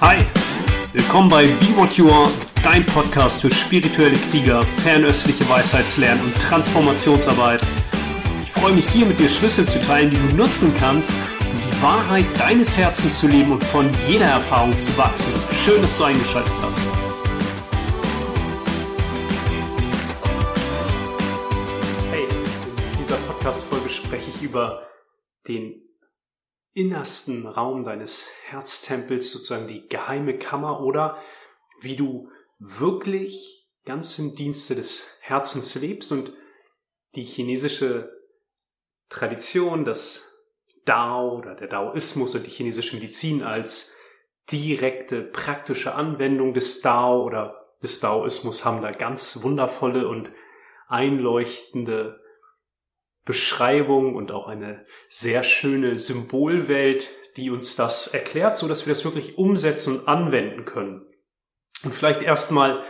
Hi, willkommen bei Be What You Are, dein Podcast für spirituelle Krieger, fernöstliche Weisheitslernen und Transformationsarbeit. Ich freue mich hier mit dir Schlüssel zu teilen, die du nutzen kannst, um die Wahrheit deines Herzens zu leben und von jeder Erfahrung zu wachsen. Schön, dass du eingeschaltet hast. Hey, in dieser Podcast-Folge spreche ich über den innersten Raum deines Herztempels, sozusagen die geheime Kammer oder wie du wirklich ganz im Dienste des Herzens lebst und die chinesische Tradition, das Dao oder der Daoismus und die chinesische Medizin als direkte praktische Anwendung des Dao oder des Daoismus haben da ganz wundervolle und einleuchtende Beschreibung und auch eine sehr schöne Symbolwelt, die uns das erklärt, so dass wir das wirklich umsetzen und anwenden können. Und vielleicht erstmal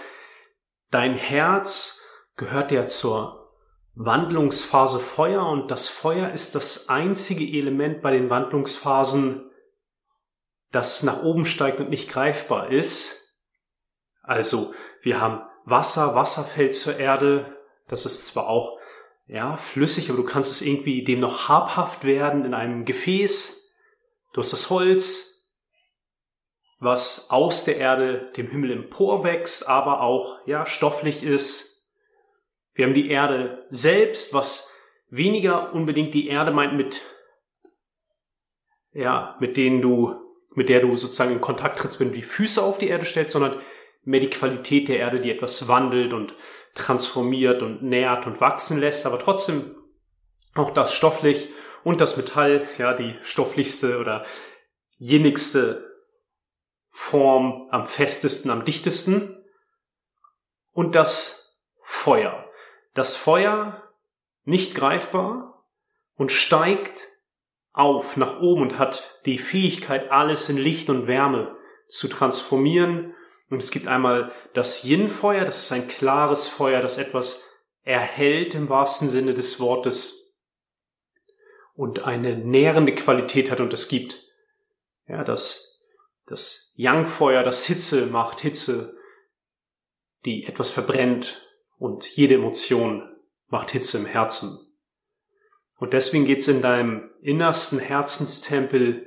dein Herz gehört ja zur Wandlungsphase Feuer und das Feuer ist das einzige Element bei den Wandlungsphasen, das nach oben steigt und nicht greifbar ist. Also wir haben Wasser, Wasser fällt zur Erde, das ist zwar auch ja, flüssig, aber du kannst es irgendwie dem noch habhaft werden in einem Gefäß. Du hast das Holz, was aus der Erde dem Himmel emporwächst, aber auch, ja, stofflich ist. Wir haben die Erde selbst, was weniger unbedingt die Erde meint mit, ja, mit denen du, mit der du sozusagen in Kontakt trittst, wenn du die Füße auf die Erde stellst, sondern mehr die Qualität der Erde, die etwas wandelt und transformiert und nährt und wachsen lässt, aber trotzdem auch das stofflich und das Metall, ja, die stofflichste oder jenigste Form am festesten, am dichtesten und das Feuer. Das Feuer nicht greifbar und steigt auf nach oben und hat die Fähigkeit, alles in Licht und Wärme zu transformieren und es gibt einmal das Yin-Feuer, das ist ein klares Feuer, das etwas erhält im wahrsten Sinne des Wortes und eine nährende Qualität hat und es gibt ja das das Yang-Feuer, das Hitze macht, Hitze, die etwas verbrennt und jede Emotion macht Hitze im Herzen. Und deswegen geht's in deinem innersten Herzenstempel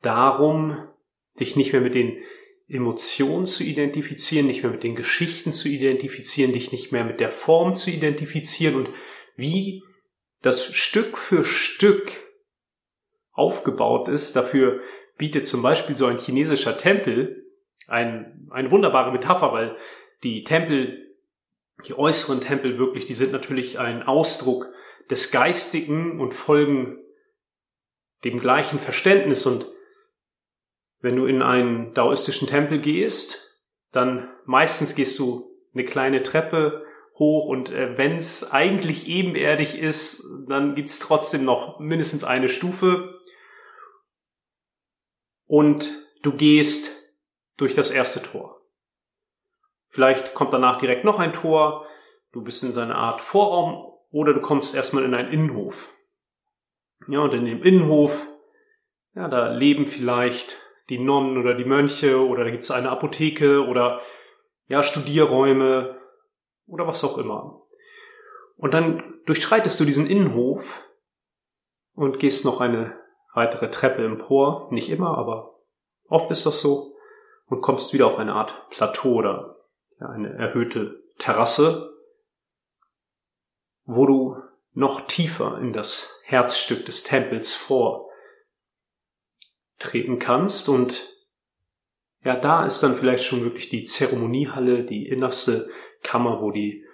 darum, dich nicht mehr mit den Emotionen zu identifizieren, nicht mehr mit den Geschichten zu identifizieren, dich nicht mehr mit der Form zu identifizieren und wie das Stück für Stück aufgebaut ist. Dafür bietet zum Beispiel so ein chinesischer Tempel ein, eine wunderbare Metapher, weil die Tempel, die äußeren Tempel wirklich, die sind natürlich ein Ausdruck des Geistigen und folgen dem gleichen Verständnis und wenn du in einen daoistischen Tempel gehst, dann meistens gehst du eine kleine Treppe hoch und äh, wenn es eigentlich ebenerdig ist, dann gibt's trotzdem noch mindestens eine Stufe und du gehst durch das erste Tor. Vielleicht kommt danach direkt noch ein Tor, du bist in seiner Art Vorraum oder du kommst erstmal in einen Innenhof. Ja, und in dem Innenhof, ja, da leben vielleicht die Nonnen oder die Mönche oder da gibt es eine Apotheke oder ja, Studierräume oder was auch immer. Und dann durchschreitest du diesen Innenhof und gehst noch eine weitere Treppe empor. Nicht immer, aber oft ist das so. Und kommst wieder auf eine Art Plateau oder ja, eine erhöhte Terrasse, wo du noch tiefer in das Herzstück des Tempels vor treten kannst und ja, da ist dann vielleicht schon wirklich die Zeremoniehalle, die innerste Kammer, wo die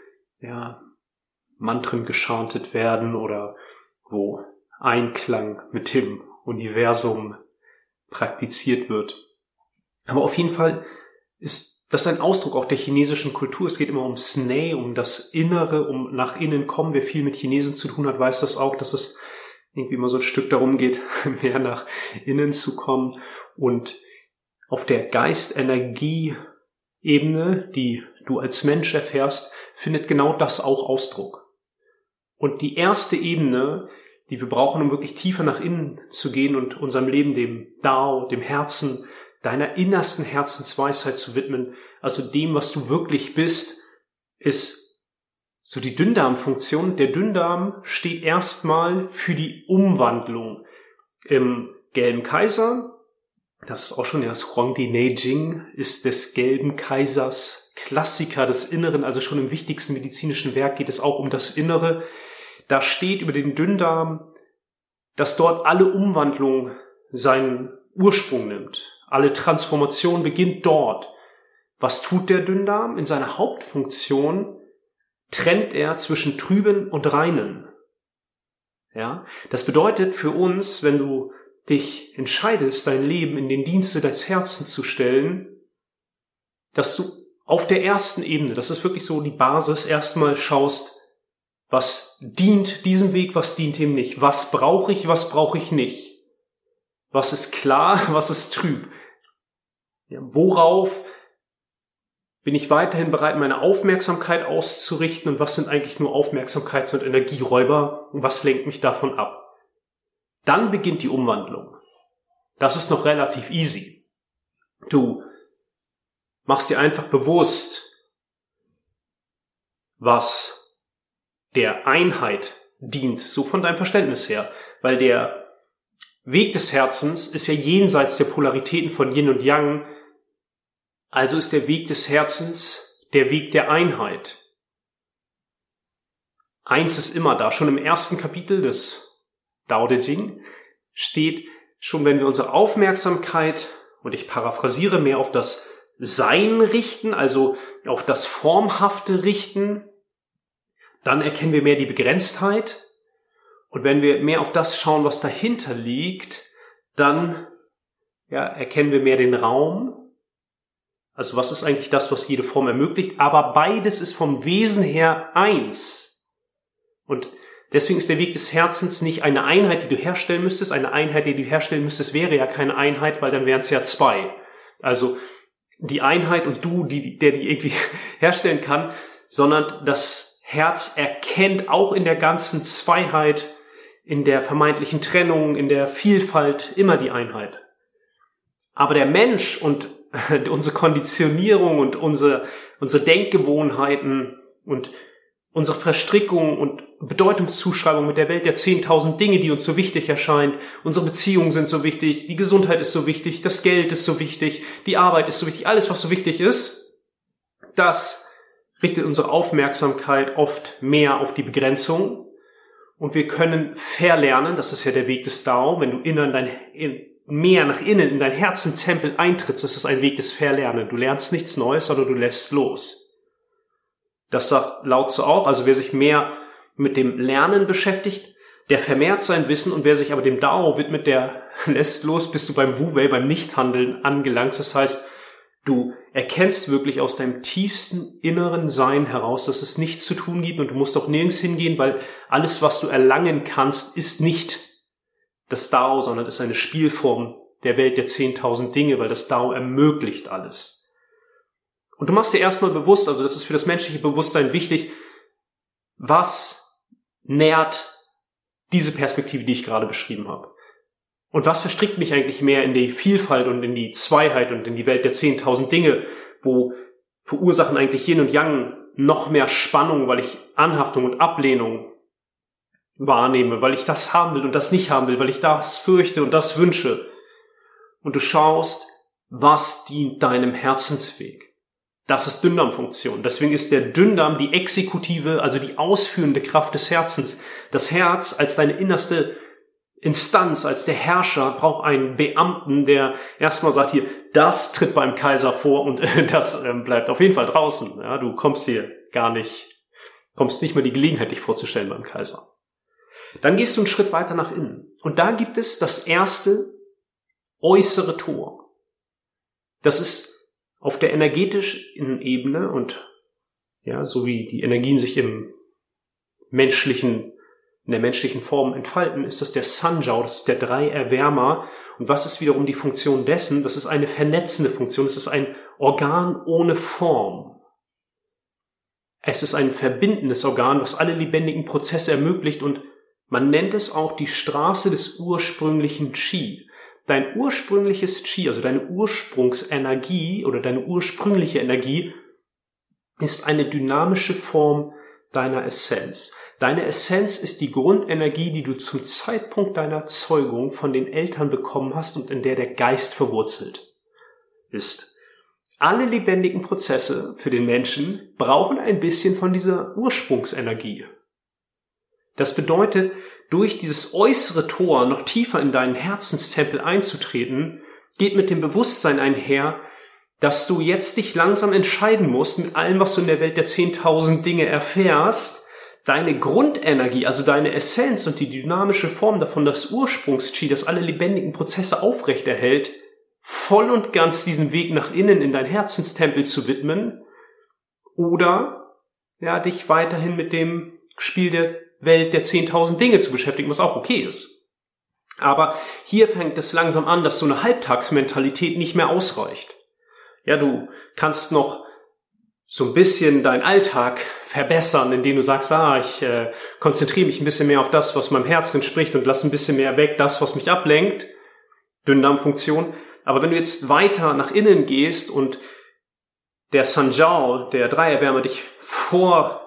ja, Mantren geschantet werden oder wo Einklang mit dem Universum praktiziert wird. Aber auf jeden Fall ist das ein Ausdruck auch der chinesischen Kultur. Es geht immer um Snei, um das Innere, um nach innen kommen. Wer viel mit Chinesen zu tun hat, weiß das auch, dass es irgendwie immer so ein Stück darum geht, mehr nach innen zu kommen und auf der Geistenergie-Ebene, die du als Mensch erfährst, findet genau das auch Ausdruck. Und die erste Ebene, die wir brauchen, um wirklich tiefer nach innen zu gehen und unserem Leben, dem Dao, dem Herzen deiner innersten Herzensweisheit zu widmen, also dem, was du wirklich bist, ist so die Dünndarmfunktion. Der Dünndarm steht erstmal für die Umwandlung. Im gelben Kaiser, das ist auch schon das Huangdi Neijing, ist des gelben Kaisers Klassiker des Inneren, also schon im wichtigsten medizinischen Werk geht es auch um das Innere. Da steht über den Dünndarm, dass dort alle Umwandlung seinen Ursprung nimmt. Alle Transformation beginnt dort. Was tut der Dünndarm? In seiner Hauptfunktion trennt er zwischen Trüben und Reinen. Ja, das bedeutet für uns, wenn du dich entscheidest, dein Leben in den Dienste deines Herzens zu stellen, dass du auf der ersten Ebene, das ist wirklich so die Basis, erstmal schaust, was dient diesem Weg, was dient ihm nicht, was brauche ich, was brauche ich nicht, was ist klar, was ist trüb, ja, worauf bin ich weiterhin bereit, meine Aufmerksamkeit auszurichten und was sind eigentlich nur Aufmerksamkeits- und Energieräuber und was lenkt mich davon ab? Dann beginnt die Umwandlung. Das ist noch relativ easy. Du machst dir einfach bewusst, was der Einheit dient, so von deinem Verständnis her, weil der Weg des Herzens ist ja jenseits der Polaritäten von Yin und Yang, also ist der Weg des Herzens der Weg der Einheit. Eins ist immer da, schon im ersten Kapitel des Dao De Jing steht schon, wenn wir unsere Aufmerksamkeit, und ich paraphrasiere mehr auf das Sein richten, also auf das Formhafte richten, dann erkennen wir mehr die Begrenztheit. Und wenn wir mehr auf das schauen, was dahinter liegt, dann ja, erkennen wir mehr den Raum. Also was ist eigentlich das, was jede Form ermöglicht? Aber beides ist vom Wesen her eins. Und Deswegen ist der Weg des Herzens nicht eine Einheit, die du herstellen müsstest. Eine Einheit, die du herstellen müsstest, wäre ja keine Einheit, weil dann wären es ja zwei. Also die Einheit und du, die, der die irgendwie herstellen kann, sondern das Herz erkennt auch in der ganzen Zweiheit, in der vermeintlichen Trennung, in der Vielfalt immer die Einheit. Aber der Mensch und unsere Konditionierung und unsere, unsere Denkgewohnheiten und unsere Verstrickung und Bedeutungszuschreibung mit der Welt der 10.000 Dinge, die uns so wichtig erscheint. Unsere Beziehungen sind so wichtig, die Gesundheit ist so wichtig, das Geld ist so wichtig, die Arbeit ist so wichtig, alles, was so wichtig ist, das richtet unsere Aufmerksamkeit oft mehr auf die Begrenzung. Und wir können verlernen, das ist ja der Weg des Dao, wenn du innen dein, in, mehr nach innen in dein Herzentempel eintrittst, das ist ein Weg des Verlernen. Du lernst nichts Neues, sondern du lässt los. Das sagt Lao Tzu auch. Also wer sich mehr mit dem Lernen beschäftigt, der vermehrt sein Wissen und wer sich aber dem Dao widmet, der lässt los, bis du beim Wu-Wei, beim Nichthandeln angelangst. Das heißt, du erkennst wirklich aus deinem tiefsten inneren Sein heraus, dass es nichts zu tun gibt und du musst auch nirgends hingehen, weil alles, was du erlangen kannst, ist nicht das Dao, sondern ist eine Spielform der Welt der 10.000 Dinge, weil das Dao ermöglicht alles. Und du machst dir erstmal bewusst, also das ist für das menschliche Bewusstsein wichtig, was nährt diese Perspektive, die ich gerade beschrieben habe. Und was verstrickt mich eigentlich mehr in die Vielfalt und in die Zweiheit und in die Welt der 10.000 Dinge, wo verursachen eigentlich Yin und Yang noch mehr Spannung, weil ich Anhaftung und Ablehnung wahrnehme, weil ich das haben will und das nicht haben will, weil ich das fürchte und das wünsche. Und du schaust, was dient deinem Herzensweg. Das ist Dünndarmfunktion. Deswegen ist der Dünndarm die exekutive, also die ausführende Kraft des Herzens. Das Herz als deine innerste Instanz, als der Herrscher braucht einen Beamten, der erstmal sagt hier, das tritt beim Kaiser vor und das ähm, bleibt auf jeden Fall draußen. Ja, du kommst hier gar nicht, kommst nicht mehr die Gelegenheit, dich vorzustellen beim Kaiser. Dann gehst du einen Schritt weiter nach innen. Und da gibt es das erste äußere Tor. Das ist auf der energetischen Ebene und ja, so wie die Energien sich im menschlichen, in der menschlichen Form entfalten, ist das der Sanjao, das ist der Drei-Erwärmer. Und was ist wiederum die Funktion dessen? Das ist eine vernetzende Funktion, es ist ein Organ ohne Form. Es ist ein verbindendes Organ, was alle lebendigen Prozesse ermöglicht und man nennt es auch die Straße des ursprünglichen Qi. dein ursprüngliches Chi, also deine Ursprungsenergie oder deine ursprüngliche Energie ist eine dynamische Form deiner Essenz. Deine Essenz ist die Grundenergie, die du zum Zeitpunkt deiner Zeugung von den Eltern bekommen hast und in der der Geist verwurzelt ist. Alle lebendigen Prozesse für den Menschen brauchen ein bisschen von dieser Ursprungsenergie. Das bedeutet, durch dieses äußere Tor noch tiefer in deinen Herzenstempel einzutreten, geht mit dem Bewusstsein einher, dass du jetzt dich langsam entscheiden musst, mit allem, was du in der Welt der 10.000 Dinge erfährst, deine Grundenergie, also deine Essenz und die dynamische Form davon, das Ursprungs-Chi, das alle lebendigen Prozesse aufrechterhält, voll und ganz diesen Weg nach innen in dein Herzenstempel zu widmen oder ja, dich weiterhin mit dem Spiel der Welt der 10.000 Dinge zu beschäftigen, was auch okay ist. Aber hier fängt es langsam an, dass so eine Halbtagsmentalität nicht mehr ausreicht. Ja, du kannst noch so ein bisschen deinen Alltag verbessern, indem du sagst, ah, ich äh, konzentriere mich ein bisschen mehr auf das, was meinem Herzen entspricht und lass ein bisschen mehr weg, das, was mich ablenkt. Dünndarmfunktion. Aber wenn du jetzt weiter nach innen gehst und der Sanjao, der Dreierwärmer, dich vor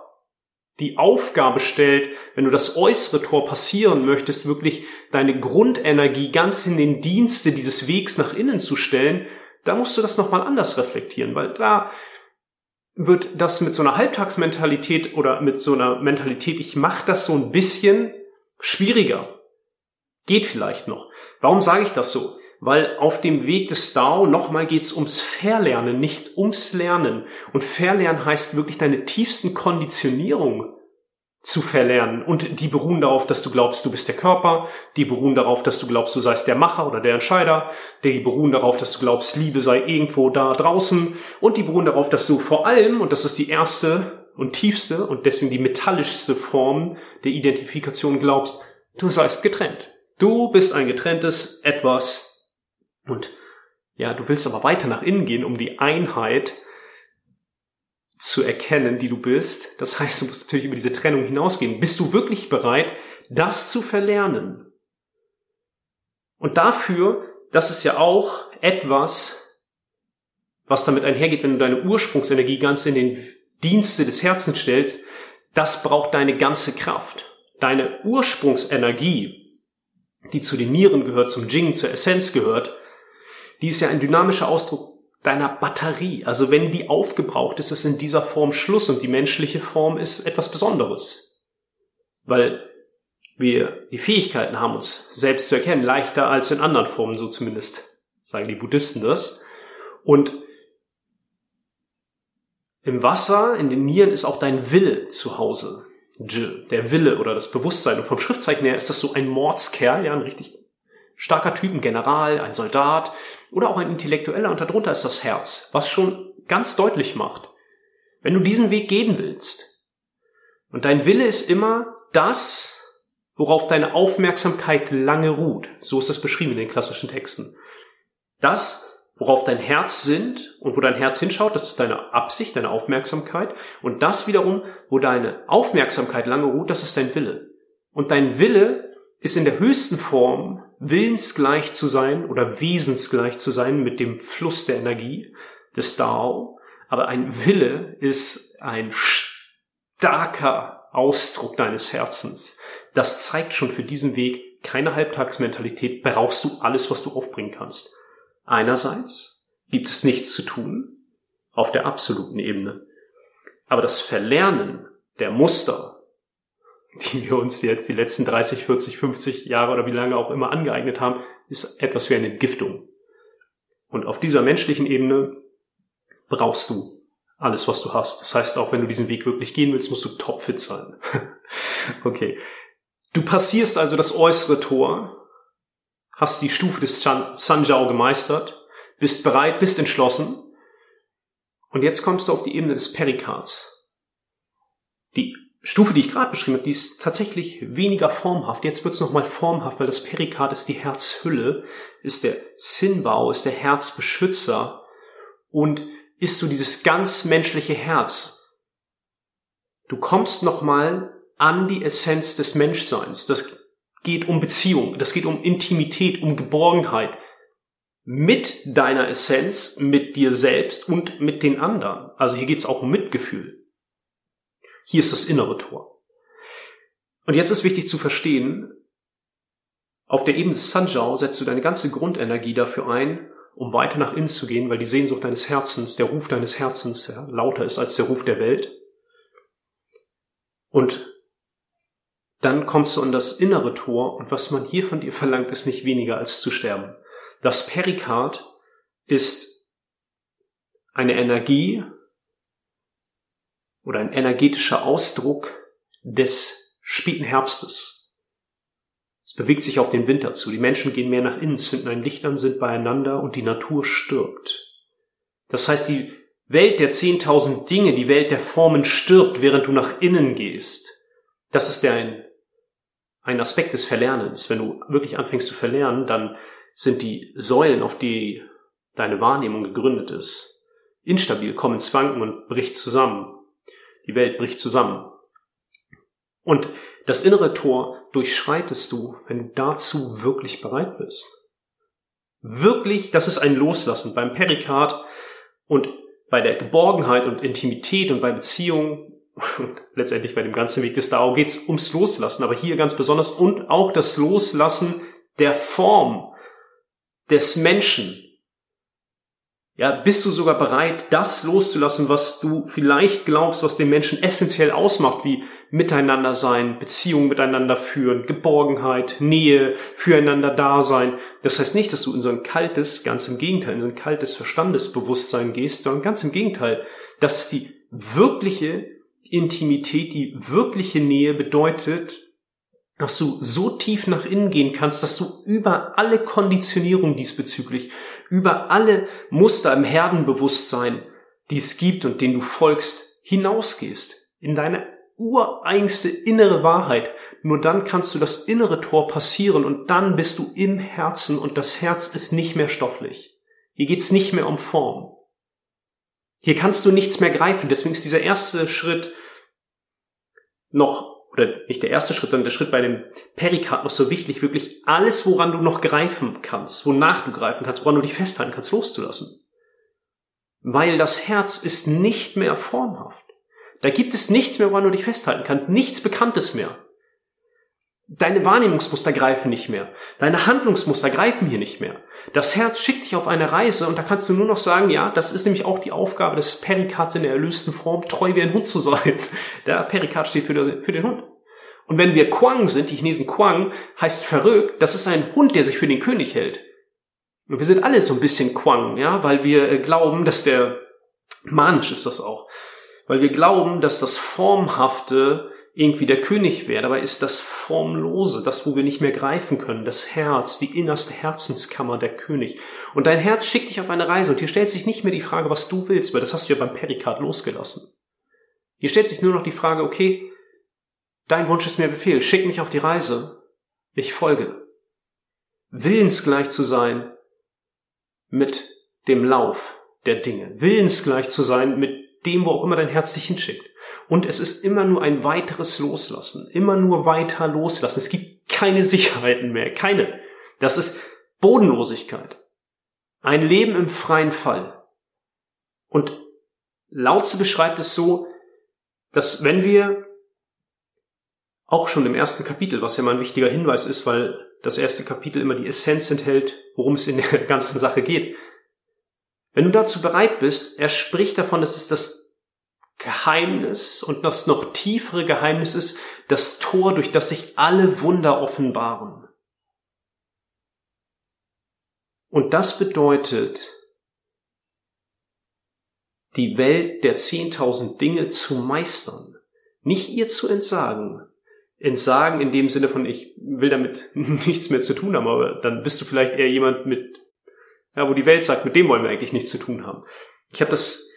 die Aufgabe stellt, wenn du das äußere Tor passieren möchtest, wirklich deine Grundenergie ganz in den Dienste dieses Wegs nach innen zu stellen, da musst du das nochmal anders reflektieren, weil da wird das mit so einer Halbtagsmentalität oder mit so einer Mentalität, ich mache das so ein bisschen schwieriger. Geht vielleicht noch. Warum sage ich das so? Weil auf dem Weg des DAO nochmal geht's ums Verlernen, nicht ums Lernen. Und Verlernen heißt wirklich deine tiefsten Konditionierungen zu verlernen. Und die beruhen darauf, dass du glaubst, du bist der Körper. Die beruhen darauf, dass du glaubst, du seist der Macher oder der Entscheider. Die beruhen darauf, dass du glaubst, Liebe sei irgendwo da draußen. Und die beruhen darauf, dass du vor allem, und das ist die erste und tiefste und deswegen die metallischste Form der Identifikation glaubst, du seist getrennt. Du bist ein getrenntes etwas. Und ja, du willst aber weiter nach innen gehen, um die Einheit zu erkennen, die du bist. Das heißt, du musst natürlich über diese Trennung hinausgehen. Bist du wirklich bereit, das zu verlernen? Und dafür, das ist ja auch etwas, was damit einhergeht, wenn du deine Ursprungsenergie ganz in den Dienste des Herzens stellst, das braucht deine ganze Kraft. Deine Ursprungsenergie, die zu den Nieren gehört, zum Jing, zur Essenz gehört, die ist ja ein dynamischer Ausdruck deiner Batterie. Also wenn die aufgebraucht ist, ist in dieser Form Schluss und die menschliche Form ist etwas Besonderes. Weil wir die Fähigkeiten haben, uns selbst zu erkennen, leichter als in anderen Formen, so zumindest sagen die Buddhisten das. Und im Wasser, in den Nieren ist auch dein Wille zu Hause. Der Wille oder das Bewusstsein. Und vom Schriftzeichen her ist das so ein Mordskerl, ja, ein richtig starker Typ, ein General, ein Soldat oder auch ein Intellektueller und darunter ist das Herz, was schon ganz deutlich macht, wenn du diesen Weg gehen willst und dein Wille ist immer das, worauf deine Aufmerksamkeit lange ruht, so ist es beschrieben in den klassischen Texten. Das, worauf dein Herz sinnt und wo dein Herz hinschaut, das ist deine Absicht, deine Aufmerksamkeit und das wiederum, wo deine Aufmerksamkeit lange ruht, das ist dein Wille. Und dein Wille ist in der höchsten Form willensgleich zu sein oder wesensgleich zu sein mit dem Fluss der Energie des Dao. Aber ein Wille ist ein starker Ausdruck deines Herzens. Das zeigt schon für diesen Weg keine Halbtagsmentalität, brauchst du alles, was du aufbringen kannst. Einerseits gibt es nichts zu tun auf der absoluten Ebene. Aber das Verlernen der Muster, die wir uns jetzt die letzten 30, 40, 50 Jahre oder wie lange auch immer angeeignet haben, ist etwas wie eine Entgiftung. Und auf dieser menschlichen Ebene brauchst du alles, was du hast. Das heißt, auch wenn du diesen Weg wirklich gehen willst, musst du topfit sein. okay. Du passierst also das äußere Tor, hast die Stufe des Sanjiao gemeistert, bist bereit, bist entschlossen. Und jetzt kommst du auf die Ebene des Perikards. Die Stufe, die ich gerade beschrieben habe, die ist tatsächlich weniger formhaft. Jetzt wird es nochmal formhaft, weil das Perikard ist die Herzhülle, ist der Sinnbau, ist der Herzbeschützer und ist so dieses ganz menschliche Herz. Du kommst nochmal an die Essenz des Menschseins. Das geht um Beziehung, das geht um Intimität, um Geborgenheit. mit deiner Essenz, mit dir selbst und mit den anderen. Also hier geht es auch um Mitgefühl. Hier ist das innere Tor. Und jetzt ist wichtig zu verstehen, auf der Ebene des setzt du deine ganze Grundenergie dafür ein, um weiter nach innen zu gehen, weil die Sehnsucht deines Herzens, der Ruf deines Herzens ja, lauter ist als der Ruf der Welt. Und dann kommst du an das innere Tor und was man hier von dir verlangt, ist nicht weniger als zu sterben. Das Perikard ist eine Energie oder ein energetischer Ausdruck des späten Herbstes. Es bewegt sich auf den Winter zu. Die Menschen gehen mehr nach innen, zünden ein Licht an, sind beieinander und die Natur stirbt. Das heißt, die Welt der 10.000 Dinge, die Welt der Formen stirbt, während du nach innen gehst. Das ist ein, ein Aspekt des Verlernens. Wenn du wirklich anfängst zu verlernen, dann sind die Säulen, auf die deine Wahrnehmung gegründet ist, instabil, kommen ins Wanken und bricht zusammen. Die Welt bricht zusammen. Und das innere Tor durchschreitest du, wenn du dazu wirklich bereit bist. Wirklich, das ist ein Loslassen beim Perikard und bei der Geborgenheit und Intimität und bei Beziehungen und letztendlich bei dem ganzen Weg des Dao geht es ums Loslassen, aber hier ganz besonders und auch das Loslassen der Form des Menschen, ja, bist du sogar bereit, das loszulassen, was du vielleicht glaubst, was den Menschen essentiell ausmacht, wie miteinander sein, Beziehungen miteinander führen, Geborgenheit, Nähe, füreinander da sein. Das heißt nicht, dass du in so ein kaltes, ganz im Gegenteil, in so ein kaltes Verstandesbewusstsein gehst, sondern ganz im Gegenteil. Das ist die wirkliche Intimität, die wirkliche Nähe bedeutet, dass du so tief nach innen gehen kannst, dass du über alle Konditionierung diesbezüglich, über alle Muster im Herdenbewusstsein, die es gibt und denen du folgst, hinausgehst in deine ureigenste innere Wahrheit. Nur dann kannst du das innere Tor passieren und dann bist du im Herzen und das Herz ist nicht mehr stofflich. Hier geht's nicht mehr um Form. Hier kannst du nichts mehr greifen. Deswegen ist dieser erste Schritt noch oder nicht der erste Schritt, sondern der Schritt bei dem Perikard noch so wichtig, wirklich alles, woran du noch greifen kannst, wonach du greifen kannst, woran du dich festhalten kannst, loszulassen. Weil das Herz ist nicht mehr formhaft. Da gibt es nichts mehr, woran du dich festhalten kannst, nichts Bekanntes mehr. Deine Wahrnehmungsmuster greifen nicht mehr. Deine Handlungsmuster greifen hier nicht mehr. Das Herz schickt dich auf eine Reise und da kannst du nur noch sagen, ja, das ist nämlich auch die Aufgabe des Perikards in der erlösten Form, treu wie ein Hund zu sein. Der Perikard steht für, den, Hund. Und wenn wir Quang sind, die Chinesen Quang, heißt verrückt, das ist ein Hund, der sich für den König hält. Und wir sind alle so ein bisschen Quang, ja, weil wir äh, glauben, dass der, Mansch ist das auch, weil wir glauben, dass das Formhafte irgendwie der König wäre. Dabei ist das Formlose, das, wo wir nicht mehr greifen können, das Herz, die innerste Herzenskammer der König. Und dein Herz schickt dich auf eine Reise und hier stellt sich nicht mehr die Frage, was du willst, weil das hast du ja beim Perikard losgelassen. Hier stellt sich nur noch die Frage, okay, dein Wunsch ist mir Befehl, schick mich auf die Reise, ich folge. Willensgleich zu sein mit dem Lauf der Dinge, willensgleich zu sein mit dem, wo auch immer dein Herz dich hinschickt. Und es ist immer nur ein weiteres Loslassen, immer nur weiter loslassen. Es gibt keine Sicherheiten mehr, keine. Das ist Bodenlosigkeit. Ein Leben im freien Fall. Und Lautze beschreibt es so, dass wenn wir auch schon im ersten Kapitel, was ja mal ein wichtiger Hinweis ist, weil das erste Kapitel immer die Essenz enthält, worum es in der ganzen Sache geht. Wenn du dazu bereit bist, er spricht davon, dass es das Geheimnis und das noch tiefere Geheimnis ist das Tor, durch das sich alle Wunder offenbaren. Und das bedeutet, die Welt der zehntausend Dinge zu meistern, nicht ihr zu entsagen. Entsagen in dem Sinne von, ich will damit nichts mehr zu tun haben, aber dann bist du vielleicht eher jemand mit, ja, wo die Welt sagt, mit dem wollen wir eigentlich nichts zu tun haben. Ich habe das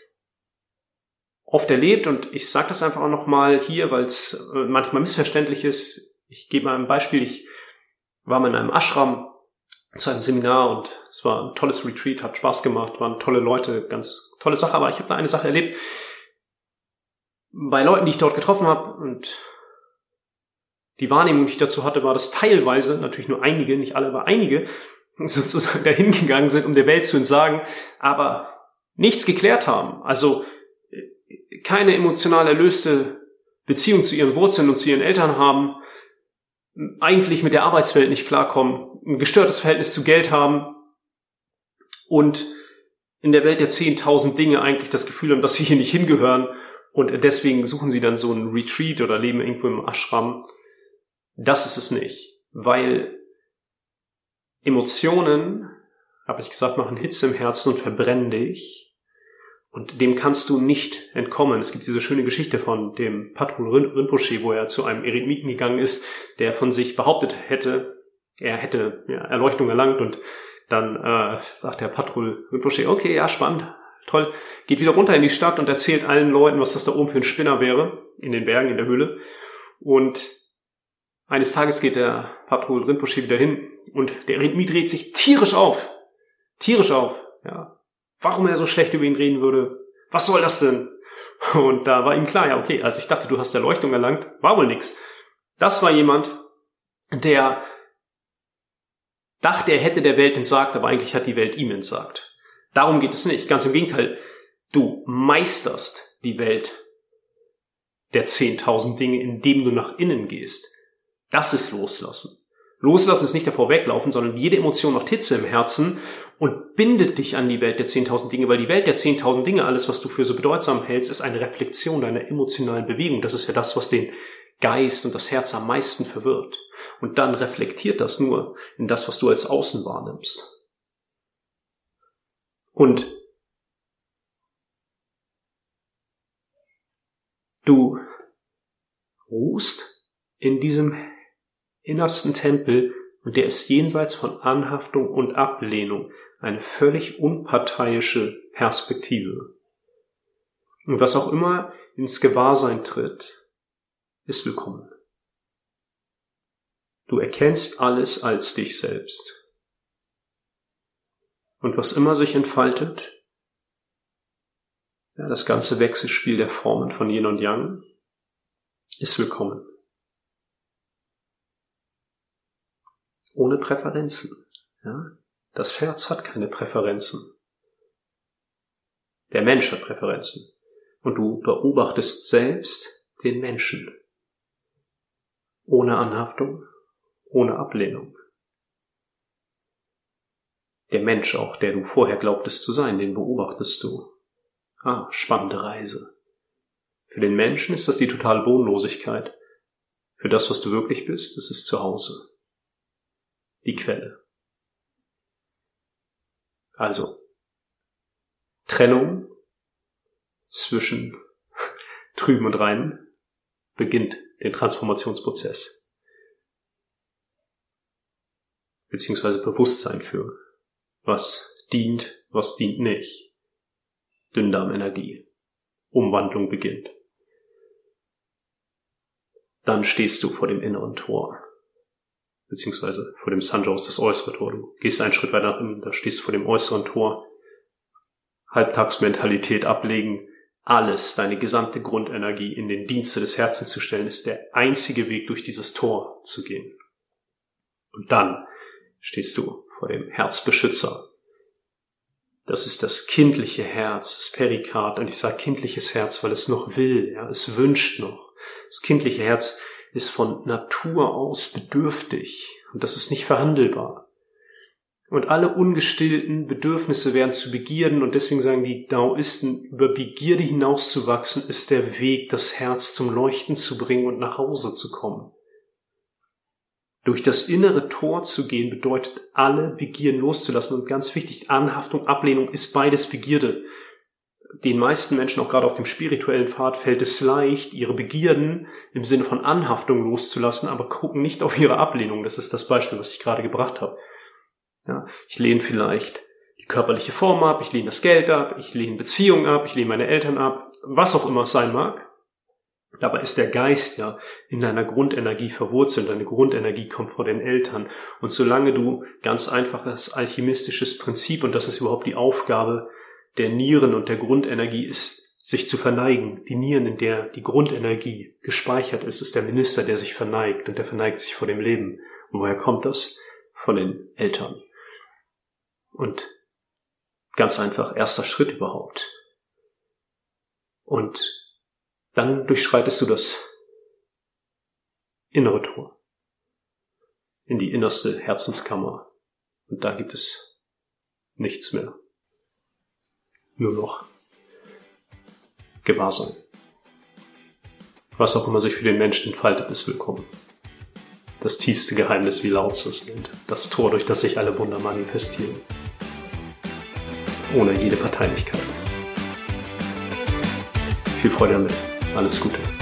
oft erlebt und ich sage das einfach auch nochmal hier, weil es äh, manchmal missverständlich ist. Ich gebe mal ein Beispiel. Ich war mal in einem Ashram zu einem Seminar und es war ein tolles Retreat, hat Spaß gemacht, waren tolle Leute, ganz tolle Sache, aber ich habe da eine Sache erlebt. Bei Leuten, die ich dort getroffen habe und die Wahrnehmung, die ich dazu hatte, war, dass teilweise, natürlich nur einige, nicht alle, aber einige, sozusagen dahin gegangen sind, um der Welt zu entsagen, aber nichts geklärt haben. Also äh, keine emotional erlöste Beziehung zu ihren Wurzeln und zu ihren Eltern haben, eigentlich mit der Arbeitswelt nicht klarkommen, ein gestörtes Verhältnis zu Geld haben und in der Welt der 10.000 Dinge eigentlich das Gefühl haben, dass sie hier nicht hingehören und deswegen suchen sie dann so einen Retreat oder leben irgendwo im Ashram. Das ist es nicht, weil Emotionen, habe ich gesagt, machen Hitze im Herzen und verbrennen dich. Und dem kannst du nicht entkommen. Es gibt diese schöne Geschichte von dem Patrul Rinpoche, wo er zu einem Eremiten gegangen ist, der von sich behauptet hätte, er hätte ja, Erleuchtung erlangt und dann äh, sagt der Patrul Rinpoche, okay, ja, spannend, toll, geht wieder runter in die Stadt und erzählt allen Leuten, was das da oben für ein Spinner wäre, in den Bergen, in der Höhle. Und eines Tages geht der Patrul Rinpoche wieder hin und der Eremit dreht sich tierisch auf. Tierisch auf, ja warum er so schlecht über ihn reden würde. Was soll das denn? Und da war ihm klar, ja, okay, also ich dachte, du hast Erleuchtung erlangt, war wohl nix. Das war jemand, der dachte, er hätte der Welt entsagt, aber eigentlich hat die Welt ihm entsagt. Darum geht es nicht. Ganz im Gegenteil, du meisterst die Welt der 10.000 Dinge, indem du nach innen gehst. Das ist Loslassen. Loslassen ist nicht davor weglaufen, sondern jede Emotion macht Hitze im Herzen und bindet dich an die Welt der 10.000 Dinge, weil die Welt der 10.000 Dinge, alles, was du für so bedeutsam hältst, ist eine Reflexion deiner emotionalen Bewegung. Das ist ja das, was den Geist und das Herz am meisten verwirrt. Und dann reflektiert das nur in das, was du als Außen wahrnimmst. Und du ruhst in diesem innersten Tempel und der ist jenseits von Anhaftung und Ablehnung eine völlig unparteiische Perspektive. Und was auch immer ins Gewahrsein tritt, ist willkommen. Du erkennst alles als dich selbst. Und was immer sich entfaltet, ja, das ganze Wechselspiel der Formen von Yin und Yang, ist willkommen. Ohne Präferenzen. Ja? Das Herz hat keine Präferenzen. Der Mensch hat Präferenzen. Und du beobachtest selbst den Menschen. Ohne Anhaftung, ohne Ablehnung. Der Mensch auch, der du vorher glaubtest zu sein, den beobachtest du. Ah, spannende Reise. Für den Menschen ist das die totale Bodenlosigkeit. Für das, was du wirklich bist, ist es zu Hause. Die Quelle. Also Trennung zwischen Trüben und Reinen beginnt den Transformationsprozess. Beziehungsweise Bewusstsein für, was dient, was dient nicht. Dünndarmenergie. Umwandlung beginnt. Dann stehst du vor dem inneren Tor beziehungsweise vor dem Sanjaus das äußere Tor. Du gehst einen Schritt weiter hin, da stehst du vor dem äußeren Tor. Halbtagsmentalität ablegen, alles, deine gesamte Grundenergie in den Dienste des Herzens zu stellen, ist der einzige Weg, durch dieses Tor zu gehen. Und dann stehst du vor dem Herzbeschützer. Das ist das kindliche Herz, das Perikard. Und ich sage kindliches Herz, weil es noch will, ja, es wünscht noch. Das kindliche Herz ist von Natur aus bedürftig und das ist nicht verhandelbar. Und alle ungestillten Bedürfnisse werden zu Begierden und deswegen sagen die Daoisten, über Begierde hinauszuwachsen ist der Weg, das Herz zum Leuchten zu bringen und nach Hause zu kommen. Durch das innere Tor zu gehen bedeutet, alle Begierden loszulassen und ganz wichtig, Anhaftung, Ablehnung ist beides Begierde den meisten Menschen, auch gerade auf dem spirituellen Pfad, fällt es leicht, ihre Begierden im Sinne von Anhaftung loszulassen, aber gucken nicht auf ihre Ablehnung. Das ist das Beispiel, was ich gerade gebracht habe. Ja, ich lehne vielleicht die körperliche Form ab, ich lehne das Geld ab, ich lehne Beziehungen ab, ich lehne meine Eltern ab, was auch immer es sein mag. Dabei ist der Geist ja in deiner Grundenergie verwurzelt. Deine Grundenergie kommt vor den Eltern. Und solange du ganz einfaches alchemistisches Prinzip, und das ist überhaupt die Aufgabe der Nieren und der Grundenergie ist, sich zu verneigen. Die Nieren, in der die Grundenergie gespeichert ist, ist der Minister, der sich verneigt und der verneigt sich vor dem Leben. Und woher kommt das? Von den Eltern. Und ganz einfach erster Schritt überhaupt. Und dann durchschreitest du das innere Tor in die innerste Herzenskammer. Und da gibt es nichts mehr. Nur noch Gewahrsein. Was auch immer sich für den Menschen entfaltet, ist willkommen. Das tiefste Geheimnis, wie Lautz es nennt. Das Tor, durch das sich alle Wunder manifestieren. Ohne jede Parteilichkeit. Viel Freude damit. Alles Gute.